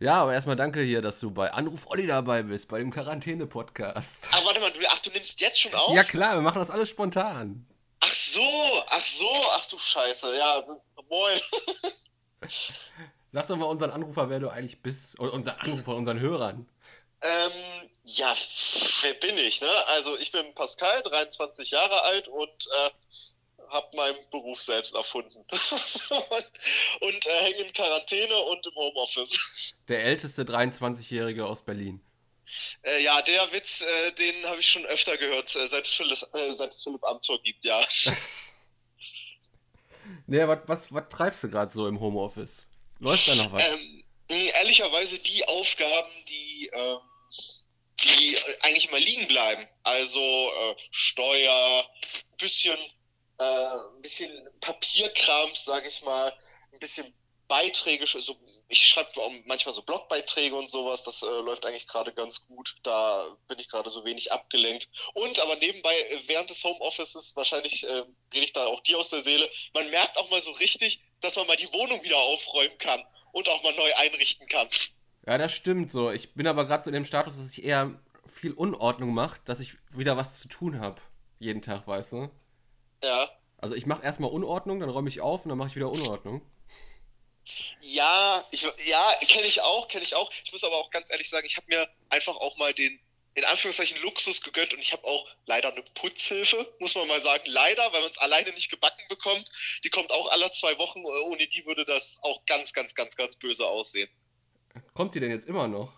Ja, aber erstmal danke hier, dass du bei Anruf Olli dabei bist, bei dem Quarantäne-Podcast. Ach, warte mal, du, ach, du nimmst jetzt schon auf? Ja klar, wir machen das alles spontan. Ach so, ach so, ach du Scheiße, ja, moin. Sag doch mal unseren Anrufer, wer du eigentlich bist, oder unser Anrufer, unseren Hörern. Ähm, ja, wer bin ich, ne? Also ich bin Pascal, 23 Jahre alt und äh, habe meinen Beruf selbst erfunden. und äh, hänge in Quarantäne und im Homeoffice. Der älteste 23-Jährige aus Berlin. Äh, ja, der Witz, äh, den habe ich schon öfter gehört, äh, seit, Philipp, äh, seit es Philipp Amthor gibt, ja. nee, was, was, was treibst du gerade so im Homeoffice? Läuft da noch was? Ähm, ehrlicherweise die Aufgaben, die, ähm, die eigentlich immer liegen bleiben. Also äh, Steuer, bisschen, äh, ein bisschen Papierkrams, sage ich mal, ein bisschen Beiträge, so, ich schreibe manchmal so Blogbeiträge und sowas, das äh, läuft eigentlich gerade ganz gut. Da bin ich gerade so wenig abgelenkt. Und aber nebenbei, äh, während des Homeoffices, wahrscheinlich äh, rede ich da auch dir aus der Seele, man merkt auch mal so richtig, dass man mal die Wohnung wieder aufräumen kann und auch mal neu einrichten kann. Ja, das stimmt so. Ich bin aber gerade so in dem Status, dass ich eher viel Unordnung mache, dass ich wieder was zu tun habe. Jeden Tag, weißt du? Ja. Also ich mache erstmal Unordnung, dann räume ich auf und dann mache ich wieder Unordnung. Ja, ich, ja, kenne ich auch, kenne ich auch. Ich muss aber auch ganz ehrlich sagen, ich habe mir einfach auch mal den, in Anführungszeichen, Luxus gegönnt und ich habe auch leider eine Putzhilfe, muss man mal sagen. Leider, weil man es alleine nicht gebacken bekommt. Die kommt auch alle zwei Wochen. Ohne die würde das auch ganz, ganz, ganz, ganz böse aussehen. Kommt die denn jetzt immer noch?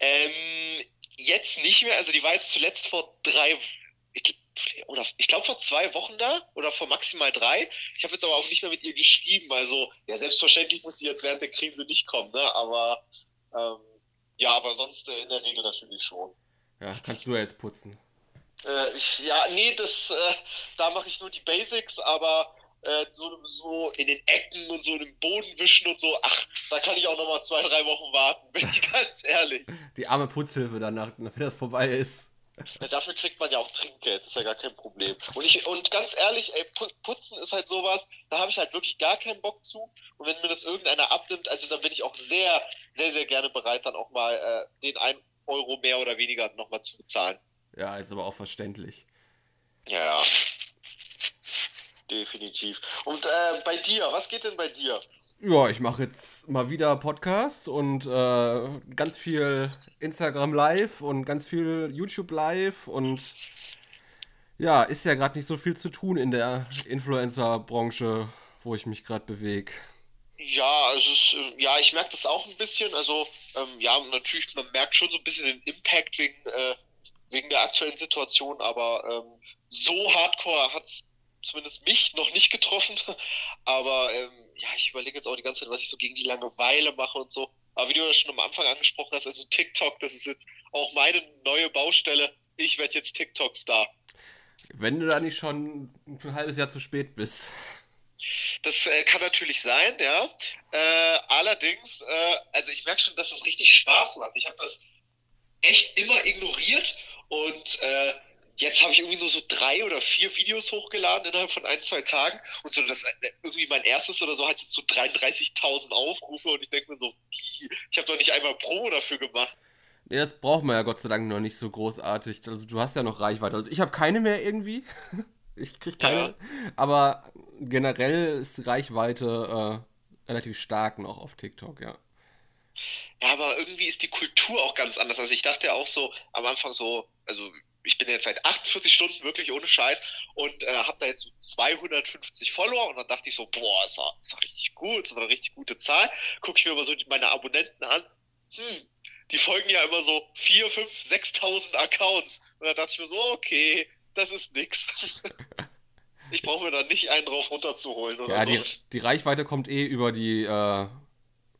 Ähm, jetzt nicht mehr. Also die war jetzt zuletzt vor drei, ich, oder ich glaube vor zwei Wochen da oder vor maximal drei. Ich habe jetzt aber auch nicht mehr mit ihr geschrieben. Also ja, selbstverständlich muss sie jetzt während der Krise nicht kommen, ne? Aber ähm, ja, aber sonst äh, in der Regel natürlich schon. Ja, kannst du ja jetzt putzen. Äh, ich, ja, nee, das, äh, da mache ich nur die Basics, aber äh, so, so in den Ecken und so den Boden wischen und so, ach, da kann ich auch noch mal zwei, drei Wochen warten, bin ich ganz ehrlich. Die arme Putzhilfe danach, wenn das vorbei ist. Ja, dafür kriegt man ja auch Trinkgeld, das ist ja gar kein Problem. Und ich und ganz ehrlich, ey, putzen ist halt sowas, da habe ich halt wirklich gar keinen Bock zu. Und wenn mir das irgendeiner abnimmt, also dann bin ich auch sehr, sehr, sehr gerne bereit, dann auch mal äh, den einen Euro mehr oder weniger nochmal zu bezahlen. Ja, ist aber auch verständlich. Ja, ja. Definitiv. Und äh, bei dir, was geht denn bei dir? Ja, ich mache jetzt mal wieder Podcast und äh, ganz viel Instagram Live und ganz viel YouTube Live und ja, ist ja gerade nicht so viel zu tun in der Influencer-Branche, wo ich mich gerade bewege. Ja, es, äh, ja, ich merke das auch ein bisschen. Also ähm, ja, natürlich, man merkt schon so ein bisschen den Impact wegen, äh, wegen der aktuellen Situation, aber ähm, so hardcore hat es zumindest mich noch nicht getroffen. Aber ähm, ja, ich überlege jetzt auch die ganze Zeit, was ich so gegen die Langeweile mache und so. Aber wie du das schon am Anfang angesprochen hast, also TikTok, das ist jetzt auch meine neue Baustelle. Ich werde jetzt TikTok-Star. Wenn du da nicht schon ein halbes Jahr zu spät bist. Das äh, kann natürlich sein, ja. Äh, allerdings, äh, also ich merke schon, dass das richtig Spaß macht. Ich habe das echt immer ignoriert und äh, jetzt habe ich irgendwie nur so drei oder vier Videos hochgeladen innerhalb von ein, zwei Tagen und so das äh, irgendwie mein erstes oder so hat jetzt so 33.000 Aufrufe und ich denke mir so, ich habe doch nicht einmal Pro dafür gemacht. Nee, das braucht man ja Gott sei Dank noch nicht so großartig. Also du hast ja noch Reichweite. Also ich habe keine mehr irgendwie. ich kriege keine. Ja. Aber generell ist Reichweite äh, relativ stark noch auf TikTok, ja. Ja, aber irgendwie ist die Kultur auch ganz anders. Also ich dachte ja auch so am Anfang so, also ich bin jetzt seit 48 Stunden wirklich ohne Scheiß und äh, habe da jetzt so 250 Follower und dann dachte ich so, boah, ist doch, ist doch richtig gut, ist doch eine richtig gute Zahl. Gucke ich mir mal so meine Abonnenten an. Hm, die folgen ja immer so 4, 5, 6.000 Accounts. Und dann dachte ich mir so, okay, das ist nix. ich brauche mir da nicht einen drauf runterzuholen oder ja, so. Die, die Reichweite kommt eh über die äh,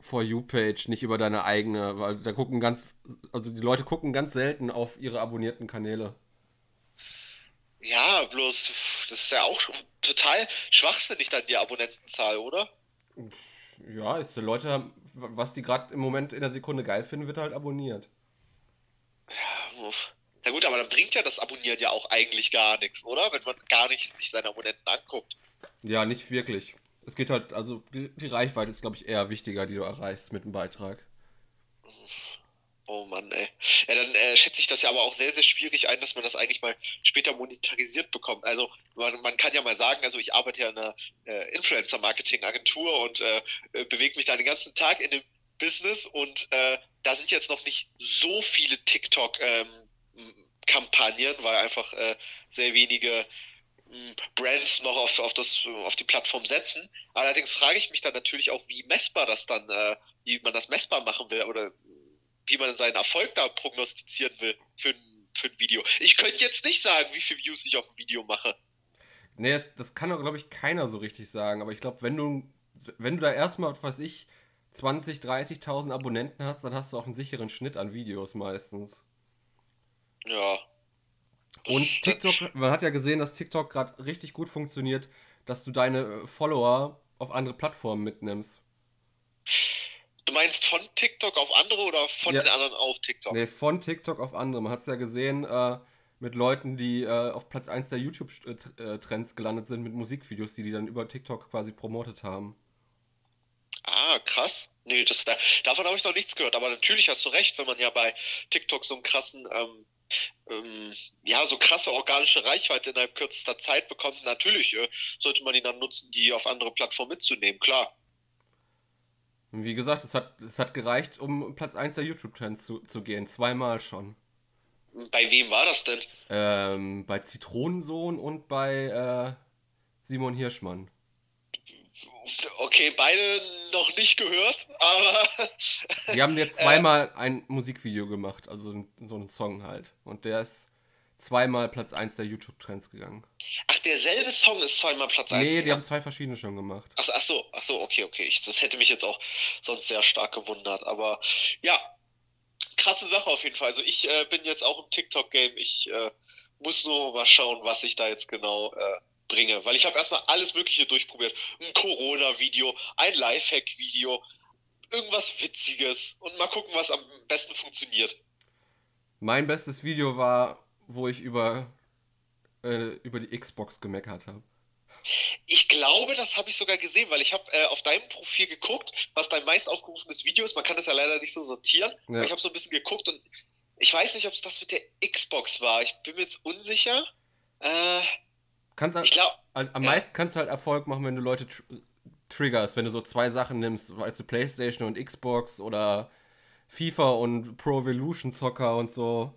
For You-Page, nicht über deine eigene, weil da gucken ganz, also die Leute gucken ganz selten auf ihre abonnierten Kanäle. Ja, bloß, das ist ja auch total schwachsinnig dann die Abonnentenzahl, oder? Ja, ist die Leute, was die gerade im Moment in der Sekunde geil finden, wird halt abonniert. Ja, na gut, aber dann bringt ja das Abonnieren ja auch eigentlich gar nichts, oder? Wenn man gar nicht sich seine Abonnenten anguckt. Ja, nicht wirklich. Es geht halt, also die, die Reichweite ist, glaube ich, eher wichtiger, die du erreichst mit dem Beitrag. Oh Mann, ey. Ja, dann äh, schätze ich das ja aber auch sehr, sehr schwierig ein, dass man das eigentlich mal später monetarisiert bekommt. Also man, man kann ja mal sagen, also ich arbeite ja in einer äh, Influencer-Marketing-Agentur und äh, bewege mich da den ganzen Tag in dem Business und äh, da sind jetzt noch nicht so viele TikTok-Kampagnen, ähm, weil einfach äh, sehr wenige Brands noch auf, auf, das, auf die Plattform setzen. Allerdings frage ich mich dann natürlich auch, wie messbar das dann, äh, wie man das messbar machen will oder wie man seinen Erfolg da prognostizieren will für ein, für ein Video. Ich könnte jetzt nicht sagen, wie viele Views ich auf ein Video mache. Nee, das, das kann doch, glaube ich, keiner so richtig sagen. Aber ich glaube, wenn du, wenn du da erstmal, was weiß ich, 20, 30.000 Abonnenten hast, dann hast du auch einen sicheren Schnitt an Videos meistens. Ja. Und TikTok, man hat ja gesehen, dass TikTok gerade richtig gut funktioniert, dass du deine Follower auf andere Plattformen mitnimmst. Du meinst von TikTok auf andere oder von ja. den anderen auf TikTok? Nee, von TikTok auf andere. Man hat es ja gesehen äh, mit Leuten, die äh, auf Platz 1 der YouTube-Trends gelandet sind mit Musikvideos, die die dann über TikTok quasi promotet haben. Ah, krass. Nee, das, davon habe ich noch nichts gehört. Aber natürlich hast du recht, wenn man ja bei TikTok so einen krassen, ähm, ähm, ja, so krasse organische Reichweite innerhalb kürzester Zeit bekommt, natürlich äh, sollte man ihn dann nutzen, die auf andere Plattformen mitzunehmen, klar. Wie gesagt, es hat, es hat gereicht, um Platz 1 der YouTube-Trends zu, zu gehen. Zweimal schon. Bei wem war das denn? Ähm, bei Zitronensohn und bei äh, Simon Hirschmann. Okay, beide noch nicht gehört, aber. Die haben jetzt zweimal äh, ein Musikvideo gemacht, also so einen Song halt. Und der ist zweimal Platz 1 der YouTube-Trends gegangen. Ach, derselbe Song ist zweimal Platz 1 Nee, gegangen. die haben zwei verschiedene schon gemacht. Ach, ach so, ach so, okay, okay. Ich, das hätte mich jetzt auch sonst sehr stark gewundert. Aber ja, krasse Sache auf jeden Fall. Also ich äh, bin jetzt auch im TikTok-Game. Ich äh, muss nur mal schauen, was ich da jetzt genau äh, bringe. Weil ich habe erstmal alles Mögliche durchprobiert. Ein Corona-Video, ein Lifehack-Video, irgendwas Witziges. Und mal gucken, was am besten funktioniert. Mein bestes Video war wo ich über, äh, über die Xbox gemeckert habe. Ich glaube, das habe ich sogar gesehen, weil ich habe äh, auf deinem Profil geguckt, was dein meist aufgerufenes Video ist. Man kann das ja leider nicht so sortieren. Ja. ich habe so ein bisschen geguckt und ich weiß nicht, ob es das mit der Xbox war. Ich bin mir jetzt unsicher. Äh, kannst halt, glaub, am ja. meisten kannst du halt Erfolg machen, wenn du Leute tr triggerst, wenn du so zwei Sachen nimmst, weißt du, Playstation und Xbox oder FIFA und Pro Evolution Zocker und so.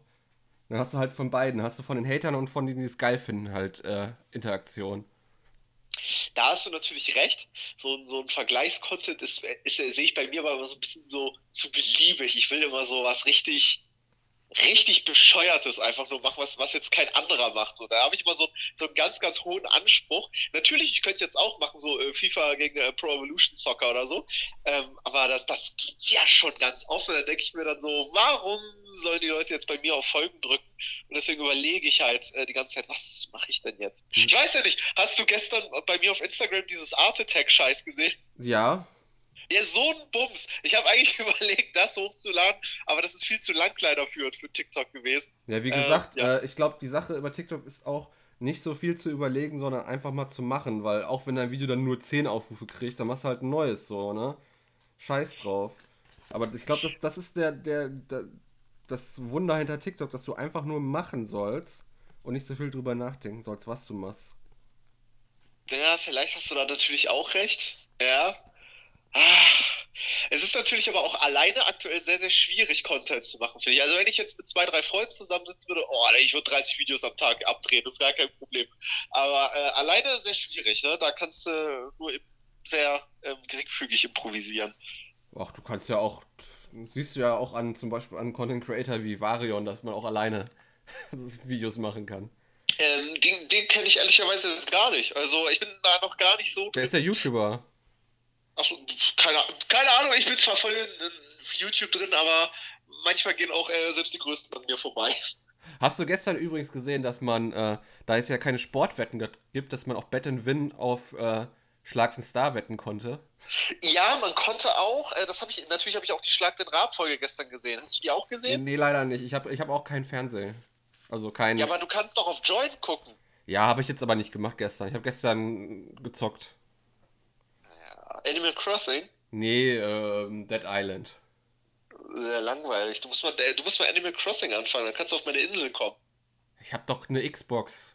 Dann hast du halt von beiden, hast du von den Hatern und von denen, die es geil finden, halt äh, Interaktion. Da hast du natürlich recht. So, so ein Vergleichscontent ist, ist, sehe ich bei mir aber immer so ein bisschen so zu beliebig. Ich will immer so was richtig richtig bescheuertes einfach nur machen, was, was jetzt kein anderer macht. So, da habe ich immer so, so einen ganz, ganz hohen Anspruch. Natürlich, ich könnte jetzt auch machen, so äh, FIFA gegen äh, Pro Evolution Soccer oder so. Ähm, aber das, das geht ja schon ganz oft. Und da denke ich mir dann so, warum sollen die Leute jetzt bei mir auf Folgen drücken? Und deswegen überlege ich halt äh, die ganze Zeit, was mache ich denn jetzt? Ich weiß ja nicht, hast du gestern bei mir auf Instagram dieses Art Attack-Scheiß gesehen? Ja. Ja, so ein Bums. Ich habe eigentlich überlegt, das hochzuladen, aber das ist viel zu lang leider für, für TikTok gewesen. Ja, wie gesagt, ähm, ja. Äh, ich glaube, die Sache über TikTok ist auch nicht so viel zu überlegen, sondern einfach mal zu machen, weil auch wenn dein Video dann nur 10 Aufrufe kriegt, dann machst du halt ein neues so, ne? Scheiß drauf. Aber ich glaube, das, das ist der, der, der, das Wunder hinter TikTok, dass du einfach nur machen sollst und nicht so viel drüber nachdenken sollst, was du machst. Ja, vielleicht hast du da natürlich auch recht. Ja, Ah, es ist natürlich aber auch alleine aktuell sehr, sehr schwierig, Content zu machen, finde ich. Also wenn ich jetzt mit zwei, drei Freunden zusammensitzen würde, oh, ich würde 30 Videos am Tag abdrehen, das wäre kein Problem. Aber äh, alleine sehr schwierig, ne? Da kannst du nur sehr ähm, geringfügig improvisieren. Ach, du kannst ja auch, siehst du ja auch an zum Beispiel an Content Creator wie Varion, dass man auch alleine Videos machen kann. Ähm, den, den kenne ich ehrlicherweise gar nicht. Also ich bin da noch gar nicht so. Der ist ja YouTuber. Achso, keine, keine Ahnung, ich bin zwar voll in, YouTube drin, aber manchmal gehen auch äh, selbst die Größten an mir vorbei. Hast du gestern übrigens gesehen, dass man, äh, da es ja keine Sportwetten gibt, dass man auf Bet Win auf äh, Schlag den Star wetten konnte? Ja, man konnte auch. Äh, das habe ich natürlich habe ich auch die Schlag den Rab Folge gestern gesehen. Hast du die auch gesehen? Nee, leider nicht. Ich habe ich hab auch keinen Fernsehen. Also kein. Ja, aber du kannst doch auf Join gucken. Ja, habe ich jetzt aber nicht gemacht gestern. Ich habe gestern gezockt. Animal Crossing? Nee, ähm, Dead Island. sehr langweilig. Du musst mal, äh, du musst mal Animal Crossing anfangen, dann kannst du auf meine Insel kommen. Ich habe doch eine Xbox.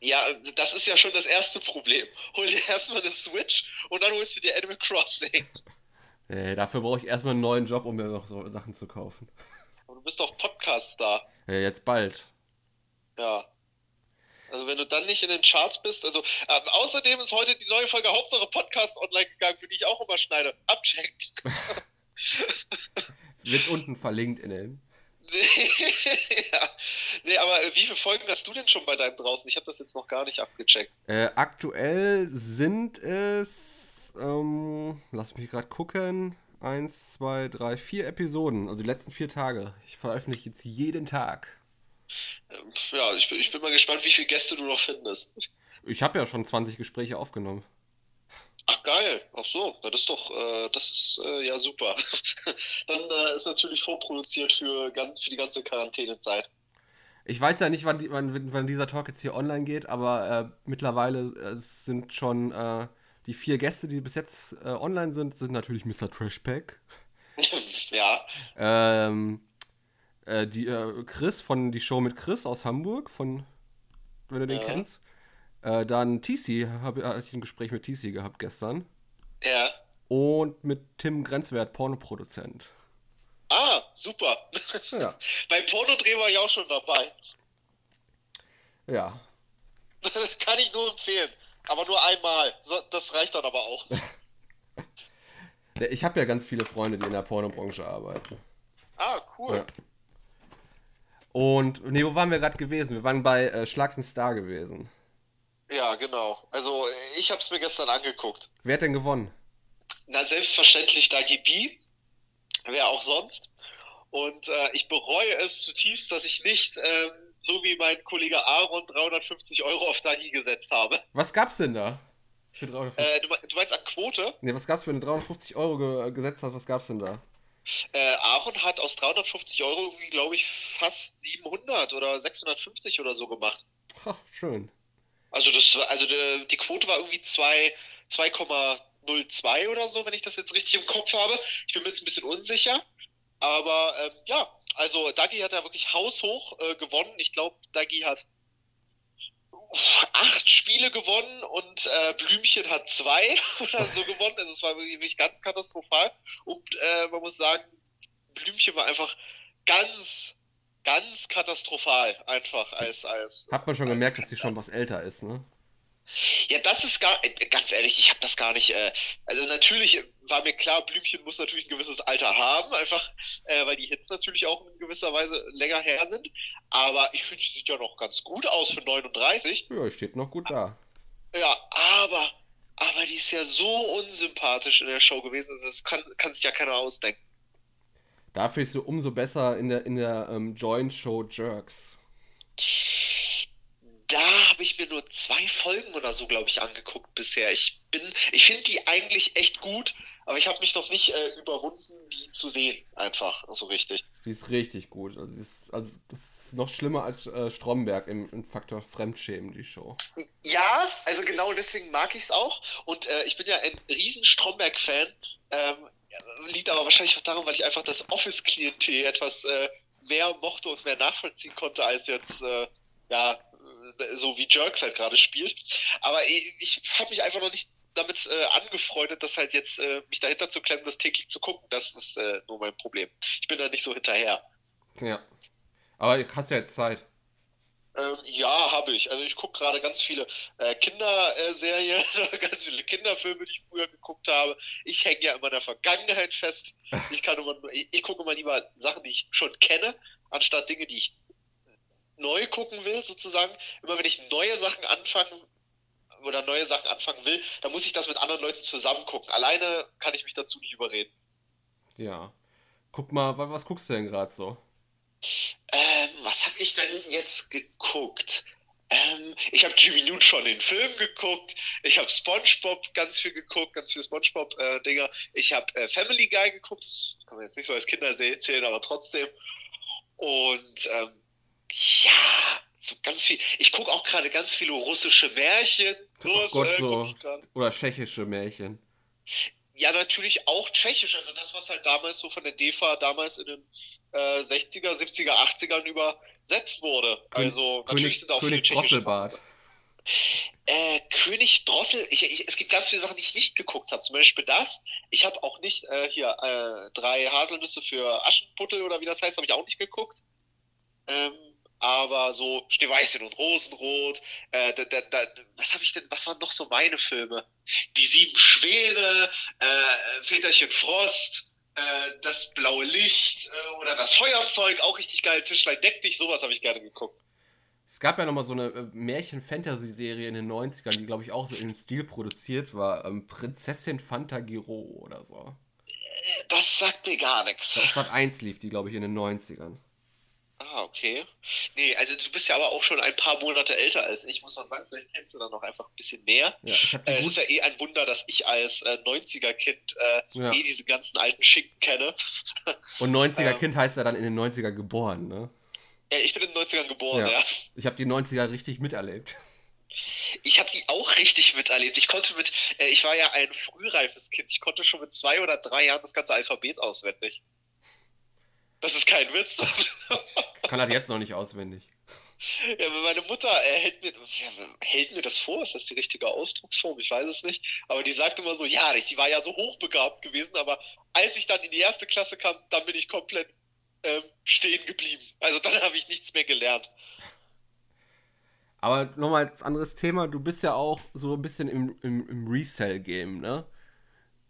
Ja, das ist ja schon das erste Problem. Hol dir erstmal eine Switch und dann holst du dir Animal Crossing. Äh, dafür brauche ich erstmal einen neuen Job, um mir noch so Sachen zu kaufen. Aber du bist doch Podcast-Star. Äh, jetzt bald. Ja. Also wenn du dann nicht in den Charts bist, also äh, außerdem ist heute die neue Folge Hauptsache Podcast online gegangen, für die ich auch immer schneide. Abchecken. Wird unten verlinkt in den. ja. Nee, aber äh, wie viele Folgen hast du denn schon bei deinem draußen? Ich habe das jetzt noch gar nicht abgecheckt. Äh, aktuell sind es, ähm, lass mich gerade gucken, eins, zwei, drei, vier Episoden, also die letzten vier Tage. Ich veröffentliche jetzt jeden Tag. Ähm, Ja, ich, bin- ich bin mal gespannt, wie viele Gäste du noch findest. Ich habe ja schon 20 Gespräche aufgenommen. Ach geil, ach so, das ist doch, äh, das ist äh, ja super. Dann äh, ist natürlich vorproduziert für, ganz, für die ganze Quarantänezeit. Ich weiß ja nicht, wann, die, wann, wann dieser Talk jetzt hier online geht, aber äh, mittlerweile äh, sind schon äh, die vier Gäste, die bis jetzt äh, online sind, sind natürlich Mr. Trashpack, ja, ähm, äh, die, äh, Chris von die Show mit Chris aus Hamburg, von, wenn du den Ja. kennst. Äh, dann TC, habe hab ich ein Gespräch mit TC gehabt gestern. ja. Und mit Tim Grenzwert, Pornoproduzent. Super. Ja. Bei Pornodreh war ich auch schon dabei. Ja. Kann ich nur empfehlen. Aber nur einmal. Das reicht dann aber auch. Ich habe ja ganz viele Freunde, die in der Pornobranche arbeiten. Ah, cool. Ja. Und, nee, wo waren wir gerade gewesen? Wir waren bei äh, Schlag den Star gewesen. Ja, genau. Also ich habe es mir gestern angeguckt. Wer hat denn gewonnen? Na, selbstverständlich Dagi B. Wer auch sonst. Und äh, ich bereue es zutiefst, dass ich nicht, ähm, so wie mein Kollege Aaron, 350 Euro auf Dagi gesetzt habe. Was gab's denn da? Für 350, Äh, du, me- du meinst an Quote? nee, was gab's für eine 350 Euro ge gesetzt hast? Was gab's denn da? Äh, Aaron hat aus 350 Euro irgendwie, glaube ich, fast 700 oder 650 oder so gemacht. Ha, schön. Also das, also die, die Quote war irgendwie zwei- 2,02 oder so, wenn ich das jetzt richtig im Kopf habe. Ich bin mir jetzt ein bisschen unsicher. Aber ähm, ja, also Dagi hat ja wirklich haushoch äh, gewonnen. Ich glaube, Dagi hat acht Spiele gewonnen und äh, Blümchen hat zwei oder so gewonnen. Also es war wirklich, wirklich ganz katastrophal. Und äh, man muss sagen, Blümchen war einfach ganz, ganz katastrophal einfach als, als Hat man schon gemerkt, dass sie schon was älter ist, ne? Ja, das ist gar, äh, ganz ehrlich, ich habe das gar nicht, äh, also natürlich war mir klar, Blümchen muss natürlich ein gewisses Alter haben, einfach, äh, weil die Hits natürlich auch in gewisser Weise länger her sind, aber ich finde, sie sieht ja noch ganz gut aus für 39, Ja, steht noch gut da. ja, aber, aber die ist ja so unsympathisch in der Show gewesen, das kann, kann sich ja keiner ausdenken. Dafür ist sie umso besser in der, in der ähm, Joint-Show Jerks. Da habe ich mir nur zwei Folgen oder so, glaube ich, angeguckt bisher. Ich bin, ich finde die eigentlich echt gut, aber ich habe mich noch nicht äh, überwunden, die zu sehen, einfach so richtig. Die ist richtig gut. Also, ist, also das ist noch schlimmer als äh, Stromberg im, im Faktor Fremdschämen, die Show. Ja, also genau deswegen mag ich es auch. Und äh, ich bin ja ein riesen Stromberg-Fan. Ähm, liegt aber wahrscheinlich auch daran, weil ich einfach das Office-Klientel etwas äh, mehr mochte und mehr nachvollziehen konnte, als jetzt, äh, ja, äh, so wie Jerks halt gerade spielt. Aber ich, ich habe mich einfach noch nicht damit äh, angefreundet, das halt jetzt äh, mich dahinter zu klemmen, das täglich zu gucken. Das ist äh, nur mein Problem. Ich bin da nicht so hinterher. Ja. Aber du hast ja jetzt Zeit. Ähm, ja, habe ich. Also ich gucke gerade ganz viele äh, Kinderserien, ganz viele Kinderfilme, die ich früher geguckt habe. Ich hänge ja immer in der Vergangenheit fest. Ich kann immer, nur- ich, ich gucke immer lieber Sachen, die ich schon kenne, anstatt Dinge, die ich neu gucken will, sozusagen. Immer wenn ich neue Sachen anfangen oder neue Sachen anfangen will, dann muss ich das mit anderen Leuten zusammen gucken. Alleine kann ich mich dazu nicht überreden. Ja. Guck mal, wa- was guckst du denn gerade so? Ähm, was habe ich denn jetzt geguckt? Ähm, ich habe Jimmy Neutron den Film geguckt. Ich habe SpongeBob ganz viel geguckt, ganz viele SpongeBob-Dinger. ich habe äh, Family Guy geguckt. Das kann man jetzt nicht so als Kinderserie zählen, aber trotzdem. Und ähm, viel. Ich gucke auch gerade ganz viele russische Märchen. Oh Gott, äh, so. Oder tschechische Märchen. ja, natürlich auch tschechisch. Also das, was halt damals so von der DEFA damals in den äh, 60er, 70er, 80ern übersetzt wurde. Also König, natürlich sind auch König viele tschechische Drosselbart. Äh, König Drossel, ich, ich, es gibt ganz viele Sachen, die ich nicht geguckt habe. Zum Beispiel das. Ich habe auch nicht äh, hier äh, drei Haselnüsse für Aschenputtel oder wie das heißt, habe ich auch nicht geguckt. Ähm, aber so Schneeweißchen und Rosenrot. Äh, da, da, da, was habe ich denn? Was waren noch so meine Filme? Die sieben Schwäne, äh, Väterchen Frost. äh, Das blaue Licht äh, oder das Feuerzeug, auch richtig geil. Tischlein deck dich, sowas habe ich gerne geguckt. Es gab ja nochmal so eine äh, Märchen-Fantasy-Serie in den 90ern, die, glaube ich, auch so in dem Stil produziert war. Ähm, Prinzessin Fantagiro oder so. Äh, Das sagt mir gar nichts. Das Sat 1 lief die, glaube ich, in den 90ern. Ah, okay. Nee, also du bist ja aber auch schon ein paar Monate älter als ich, muss man sagen. Vielleicht kennst du da noch einfach ein bisschen mehr. Ja, ich habe die Äh, es ist ja eh ein Wunder, dass ich als äh, 90er-Kind äh, Ja. eh diese ganzen alten Schinken kenne. Und 90er ähm, Kind heißt ja dann in den 90er geboren, ne? Äh, ich bin in den 90ern geboren, Ja. ja. Ich habe die 90er richtig miterlebt. Ich habe die auch richtig miterlebt. Ich konnte mit, äh, ich war ja ein frühreifes Kind. Ich konnte schon mit zwei oder drei Jahren das ganze Alphabet auswendig. Das ist kein Witz. Kann das jetzt noch nicht auswendig. Ja, meine Mutter äh, hält, mir, hält mir das vor, ist das die richtige Ausdrucksform? Ich weiß es nicht. Aber die sagt immer so, ja, die war ja so hochbegabt gewesen, aber als ich dann in die erste Klasse kam, dann bin ich komplett ähm, stehen geblieben. Also dann habe ich nichts mehr gelernt. Aber nochmal als anderes Thema, du bist ja auch so ein bisschen im, im, im Resell-Game, ne?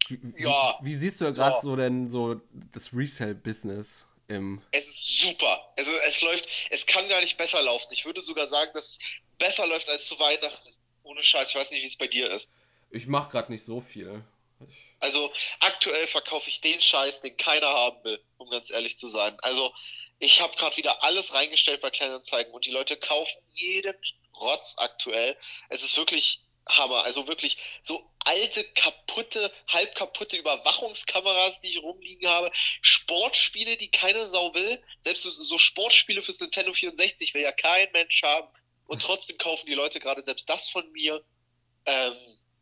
Wie, wie- Ja. Wie, siehst du ja gerade Ja. so denn so das Resell-Business im. Es ist super. Also es läuft, es kann gar nicht besser laufen. Ich würde sogar sagen, dass es besser läuft als zu Weihnachten. Ohne Scheiß, ich weiß nicht, wie es bei dir ist. Ich mach gerade nicht so viel. Ich, Also aktuell verkaufe ich den Scheiß, den keiner haben will, um ganz ehrlich zu sein. Also ich habe gerade wieder alles reingestellt bei Kleinanzeigen und die Leute kaufen jeden Rotz aktuell. Es ist wirklich Hammer. Also wirklich so alte, kaputte, halb kaputte Überwachungskameras, die ich rumliegen habe. Sportspiele, die keine Sau will. Selbst so, Sportspiele fürs Nintendo 64 will ja kein Mensch haben. Und trotzdem kaufen die Leute gerade selbst das von mir. Ähm,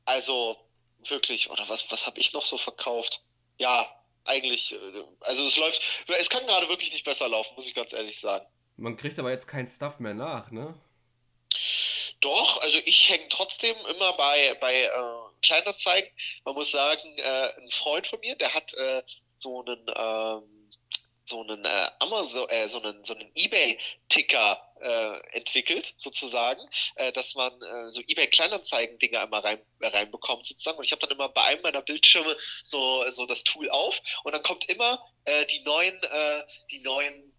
also wirklich, oder was, was habe ich noch so verkauft? Ja, eigentlich, äh, also es läuft, es kann gerade wirklich nicht besser laufen, muss ich ganz ehrlich sagen. man kriegt aber jetzt keinen Stuff mehr nach, ne? Doch, also ich hänge trotzdem immer bei, bei äh, Kleinanzeigen. Man muss sagen, äh, ein Freund von mir, der hat äh, so einen, ähm, so einen äh, Amazon, äh, so einen, so einen eBay-Ticker äh, entwickelt, sozusagen, äh, dass man äh, so eBay-Kleinanzeigen-Dinger immer rein, äh, reinbekommt, sozusagen. Und ich habe dann immer bei einem meiner Bildschirme so, so das Tool auf und dann kommt immer äh, die neuen, äh, die neuen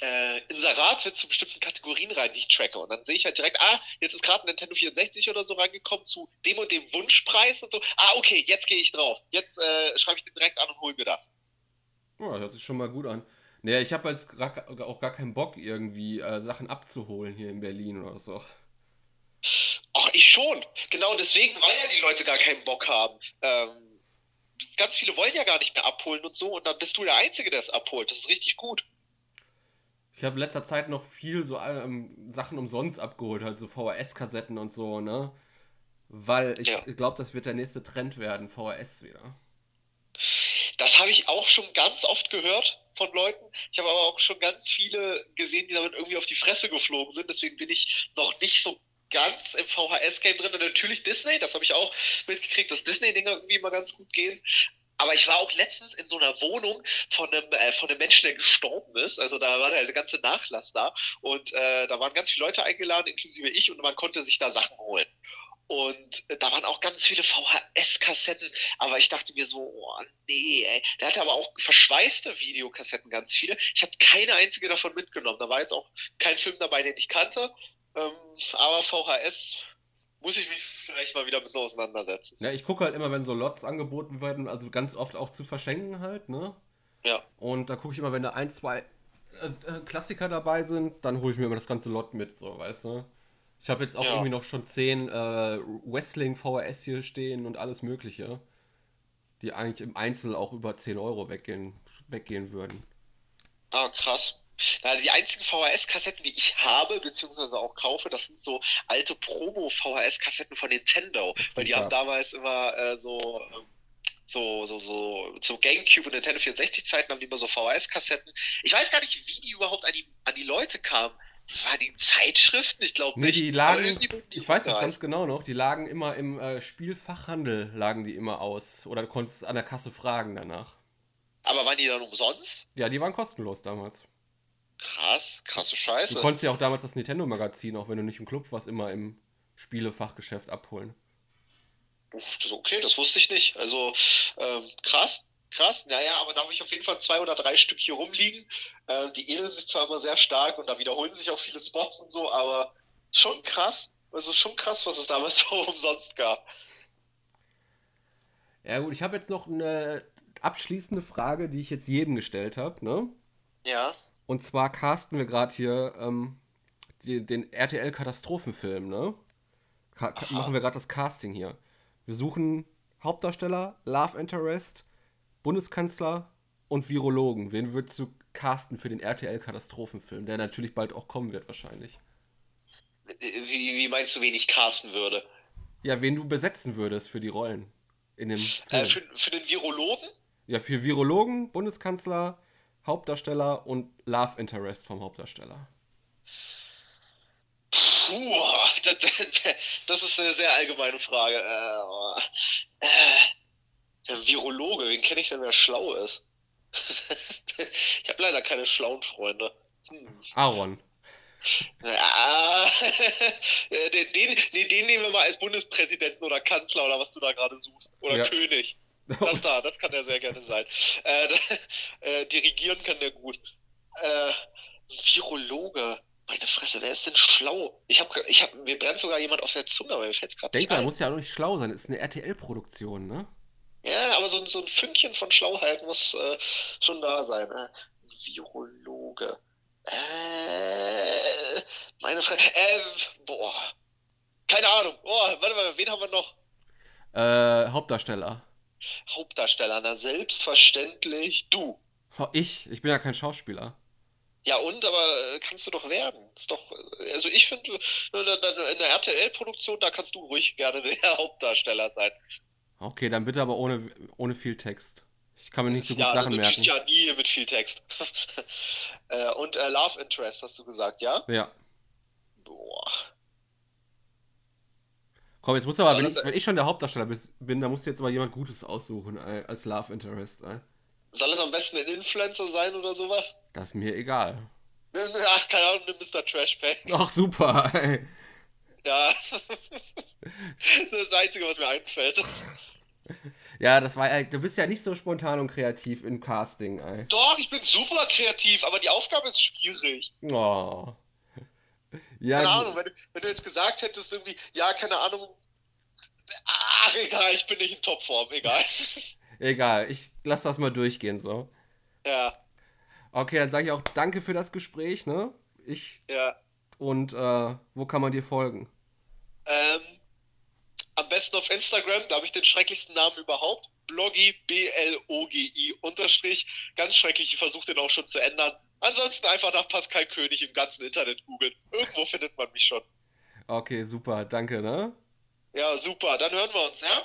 äh, Inserate zu bestimmten Kategorien rein, die ich tracke. Und dann sehe ich halt direkt, ah, jetzt ist gerade ein Nintendo 64 oder so reingekommen zu dem und dem Wunschpreis und so. Ah, okay, jetzt gehe ich drauf. Jetzt äh, schreibe ich den direkt an und hol mir das. Ja, hört sich schon mal gut an. Nee, ich habe jetzt gra- auch gar keinen Bock, irgendwie äh, Sachen abzuholen hier in Berlin oder so. Ach, ich schon. Genau deswegen, weil ja die Leute gar keinen Bock haben. Ähm, ganz viele wollen ja gar nicht mehr abholen und so. Und dann bist du der Einzige, der es abholt. Das ist richtig gut. Ich habe letzter Zeit noch viel so ähm, Sachen umsonst abgeholt, halt so VHS-Kassetten und so, ne? Weil ich Ja. glaube, das wird der nächste Trend werden, VHS wieder. Das habe ich auch schon ganz oft gehört von Leuten. Ich habe aber auch schon ganz viele gesehen, die damit irgendwie auf die Fresse geflogen sind. Deswegen bin ich noch nicht so ganz im VHS-Game drin. Und natürlich Disney, das habe ich auch mitgekriegt, dass Disney-Dinger irgendwie immer ganz gut gehen. Aber ich war auch letztens in so einer Wohnung von einem, äh, von einem Menschen, der gestorben ist. Also da war der ganze Nachlass da. Und äh, da waren ganz viele Leute eingeladen, inklusive ich. Und man konnte sich da Sachen holen. Und äh, da waren auch ganz viele VHS-Kassetten. Aber ich dachte mir so, oh nee, ey. Der hatte aber auch verschweißte Videokassetten, ganz viele. Ich habe keine einzige davon mitgenommen. Da war jetzt auch kein Film dabei, den ich kannte. Ähm, aber VHS muss ich mich vielleicht mal wieder mit auseinandersetzen. Ja, ich gucke halt immer, wenn so Lots angeboten werden, also ganz oft auch zu verschenken halt, ne? Ja. Und da gucke ich immer, wenn da ein, zwei äh, äh, Klassiker dabei sind, dann hole ich mir immer das ganze Lot mit, so, weißt du? Ich habe jetzt auch Ja. irgendwie noch schon zehn äh, Wrestling VHS hier stehen und alles Mögliche, die eigentlich im Einzel auch über 10 Euro weggehen, weggehen würden. Ah, krass. Na, die einzigen VHS-Kassetten, die ich habe, beziehungsweise auch kaufe, das sind so alte Promo-VHS-Kassetten von Nintendo. Weil die haben damals immer äh, so, ähm, so, so, so, zu GameCube und Nintendo 64 Zeiten haben die immer so VHS-Kassetten. Ich weiß gar nicht, wie die überhaupt an die, an die Leute kamen. War die Zeitschriften? Ich glaube Nee, nicht. die Aber lagen, die ich weiß das ganz genau noch, die lagen immer im äh, Spielfachhandel, lagen die immer aus. Oder du konntest an der Kasse fragen danach. Aber waren die dann umsonst? Ja, die waren kostenlos damals. Krass, krasse Du Scheiße. konntest ja auch damals das Nintendo-Magazin, auch wenn du nicht im Club warst, immer im Spielefachgeschäft abholen. Okay, das wusste ich nicht. Also ähm, krass, krass. Naja, aber da habe ich auf jeden Fall zwei oder drei Stück hier rumliegen. Äh, die ähneln sich zwar immer sehr stark und da wiederholen sich auch viele Spots und so, aber schon krass. Also schon krass, was es damals so umsonst gab. Ja gut, ich habe jetzt noch eine abschließende Frage, die ich jetzt jedem gestellt habe, ne? Ja. Und zwar casten wir gerade hier ähm, die, den RTL-Katastrophenfilm, ne? Ka Aha. machen wir gerade das Casting hier. Wir suchen Hauptdarsteller, Love Interest, Bundeskanzler und Virologen. Wen würdest du casten für den RTL-Katastrophenfilm, der natürlich bald auch kommen wird wahrscheinlich? Wie, wie meinst du, wen ich casten würde? Ja, wen du besetzen würdest für die Rollen in dem Film. Äh, für, für den Virologen? ja, für Virologen, Bundeskanzler, Hauptdarsteller und Love Interest vom Hauptdarsteller. Puh, das, das ist eine sehr allgemeine Frage. Äh, äh, der Virologe, wen kenne ich denn, der schlau ist? ich habe leider keine schlauen Freunde. Hm. Aaron. Ja, äh, den, den, nee, den nehmen wir mal als Bundespräsidenten oder Kanzler oder was du da gerade suchst. Oder Ja. König. Das da, das kann er sehr gerne sein. Äh, äh, dirigieren kann der gut. Äh, Virologe. Meine Fresse, wer ist denn schlau? Ich hab, ich hab, mir brennt sogar jemand auf der Zunge, aber mir fällt's gerade Denk nicht ein. muss ja auch nicht schlau sein. Ist eine RTL-Produktion, ne? Ja, aber so, ein- so ein Fünkchen von Schlauheit muss äh, schon da sein. Äh, Virologe. Äh, meine Fresse. Äh, boah. Keine Ahnung. Oh, warte mal, wen haben wir noch? Äh, Hauptdarsteller. Hauptdarsteller, na selbstverständlich du. Oh, Ich? Ich bin ja kein Schauspieler. Ja und, aber äh, kannst du doch werden. Ist doch, also ich finde, in der RTL-Produktion, da kannst du ruhig gerne der Hauptdarsteller sein. Okay, dann bitte aber ohne, ohne viel Text. Ich kann mir nicht so gut Ja, Sachen also merken. ja nie mit viel Text. äh, und äh, Love Interest hast du gesagt, ja? Ja. Boah. Komm, jetzt musst du aber, wenn ich, wenn ich schon der Hauptdarsteller bin, dann musst du jetzt aber jemand Gutes aussuchen äh, als Love Interest. Äh. Soll es am besten ein Influencer sein oder sowas? Das ist mir egal. Ach, keine Ahnung, nimm Mr. Trashpack. Ach, super. Ey. Ja. das ist das Einzige, was mir einfällt. Ja, das war, ey, du bist ja nicht so spontan und kreativ im Casting, ey. Doch, ich bin super kreativ, aber die Aufgabe ist schwierig. Oh. Ja, Keine. Ahnung, wenn, wenn du jetzt gesagt hättest, irgendwie, ja, keine Ahnung. Ach, egal, ich bin nicht in Topform, egal. Egal, ich lass das mal durchgehen, so. ja, Okay, dann sage ich auch danke für das Gespräch, ne? Ich ja. und äh, wo kann man dir folgen? Ähm, am besten auf Instagram, da habe ich den schrecklichsten Namen überhaupt. Bloggy, B-L-O-G-I, Unterstrich. Ganz schrecklich, ich versuche den auch schon zu ändern. Ansonsten einfach nach Pascal König im ganzen Internet googeln. Irgendwo findet man mich schon. Okay, super, danke, ne? Ja, super. Dann hören wir uns, ja?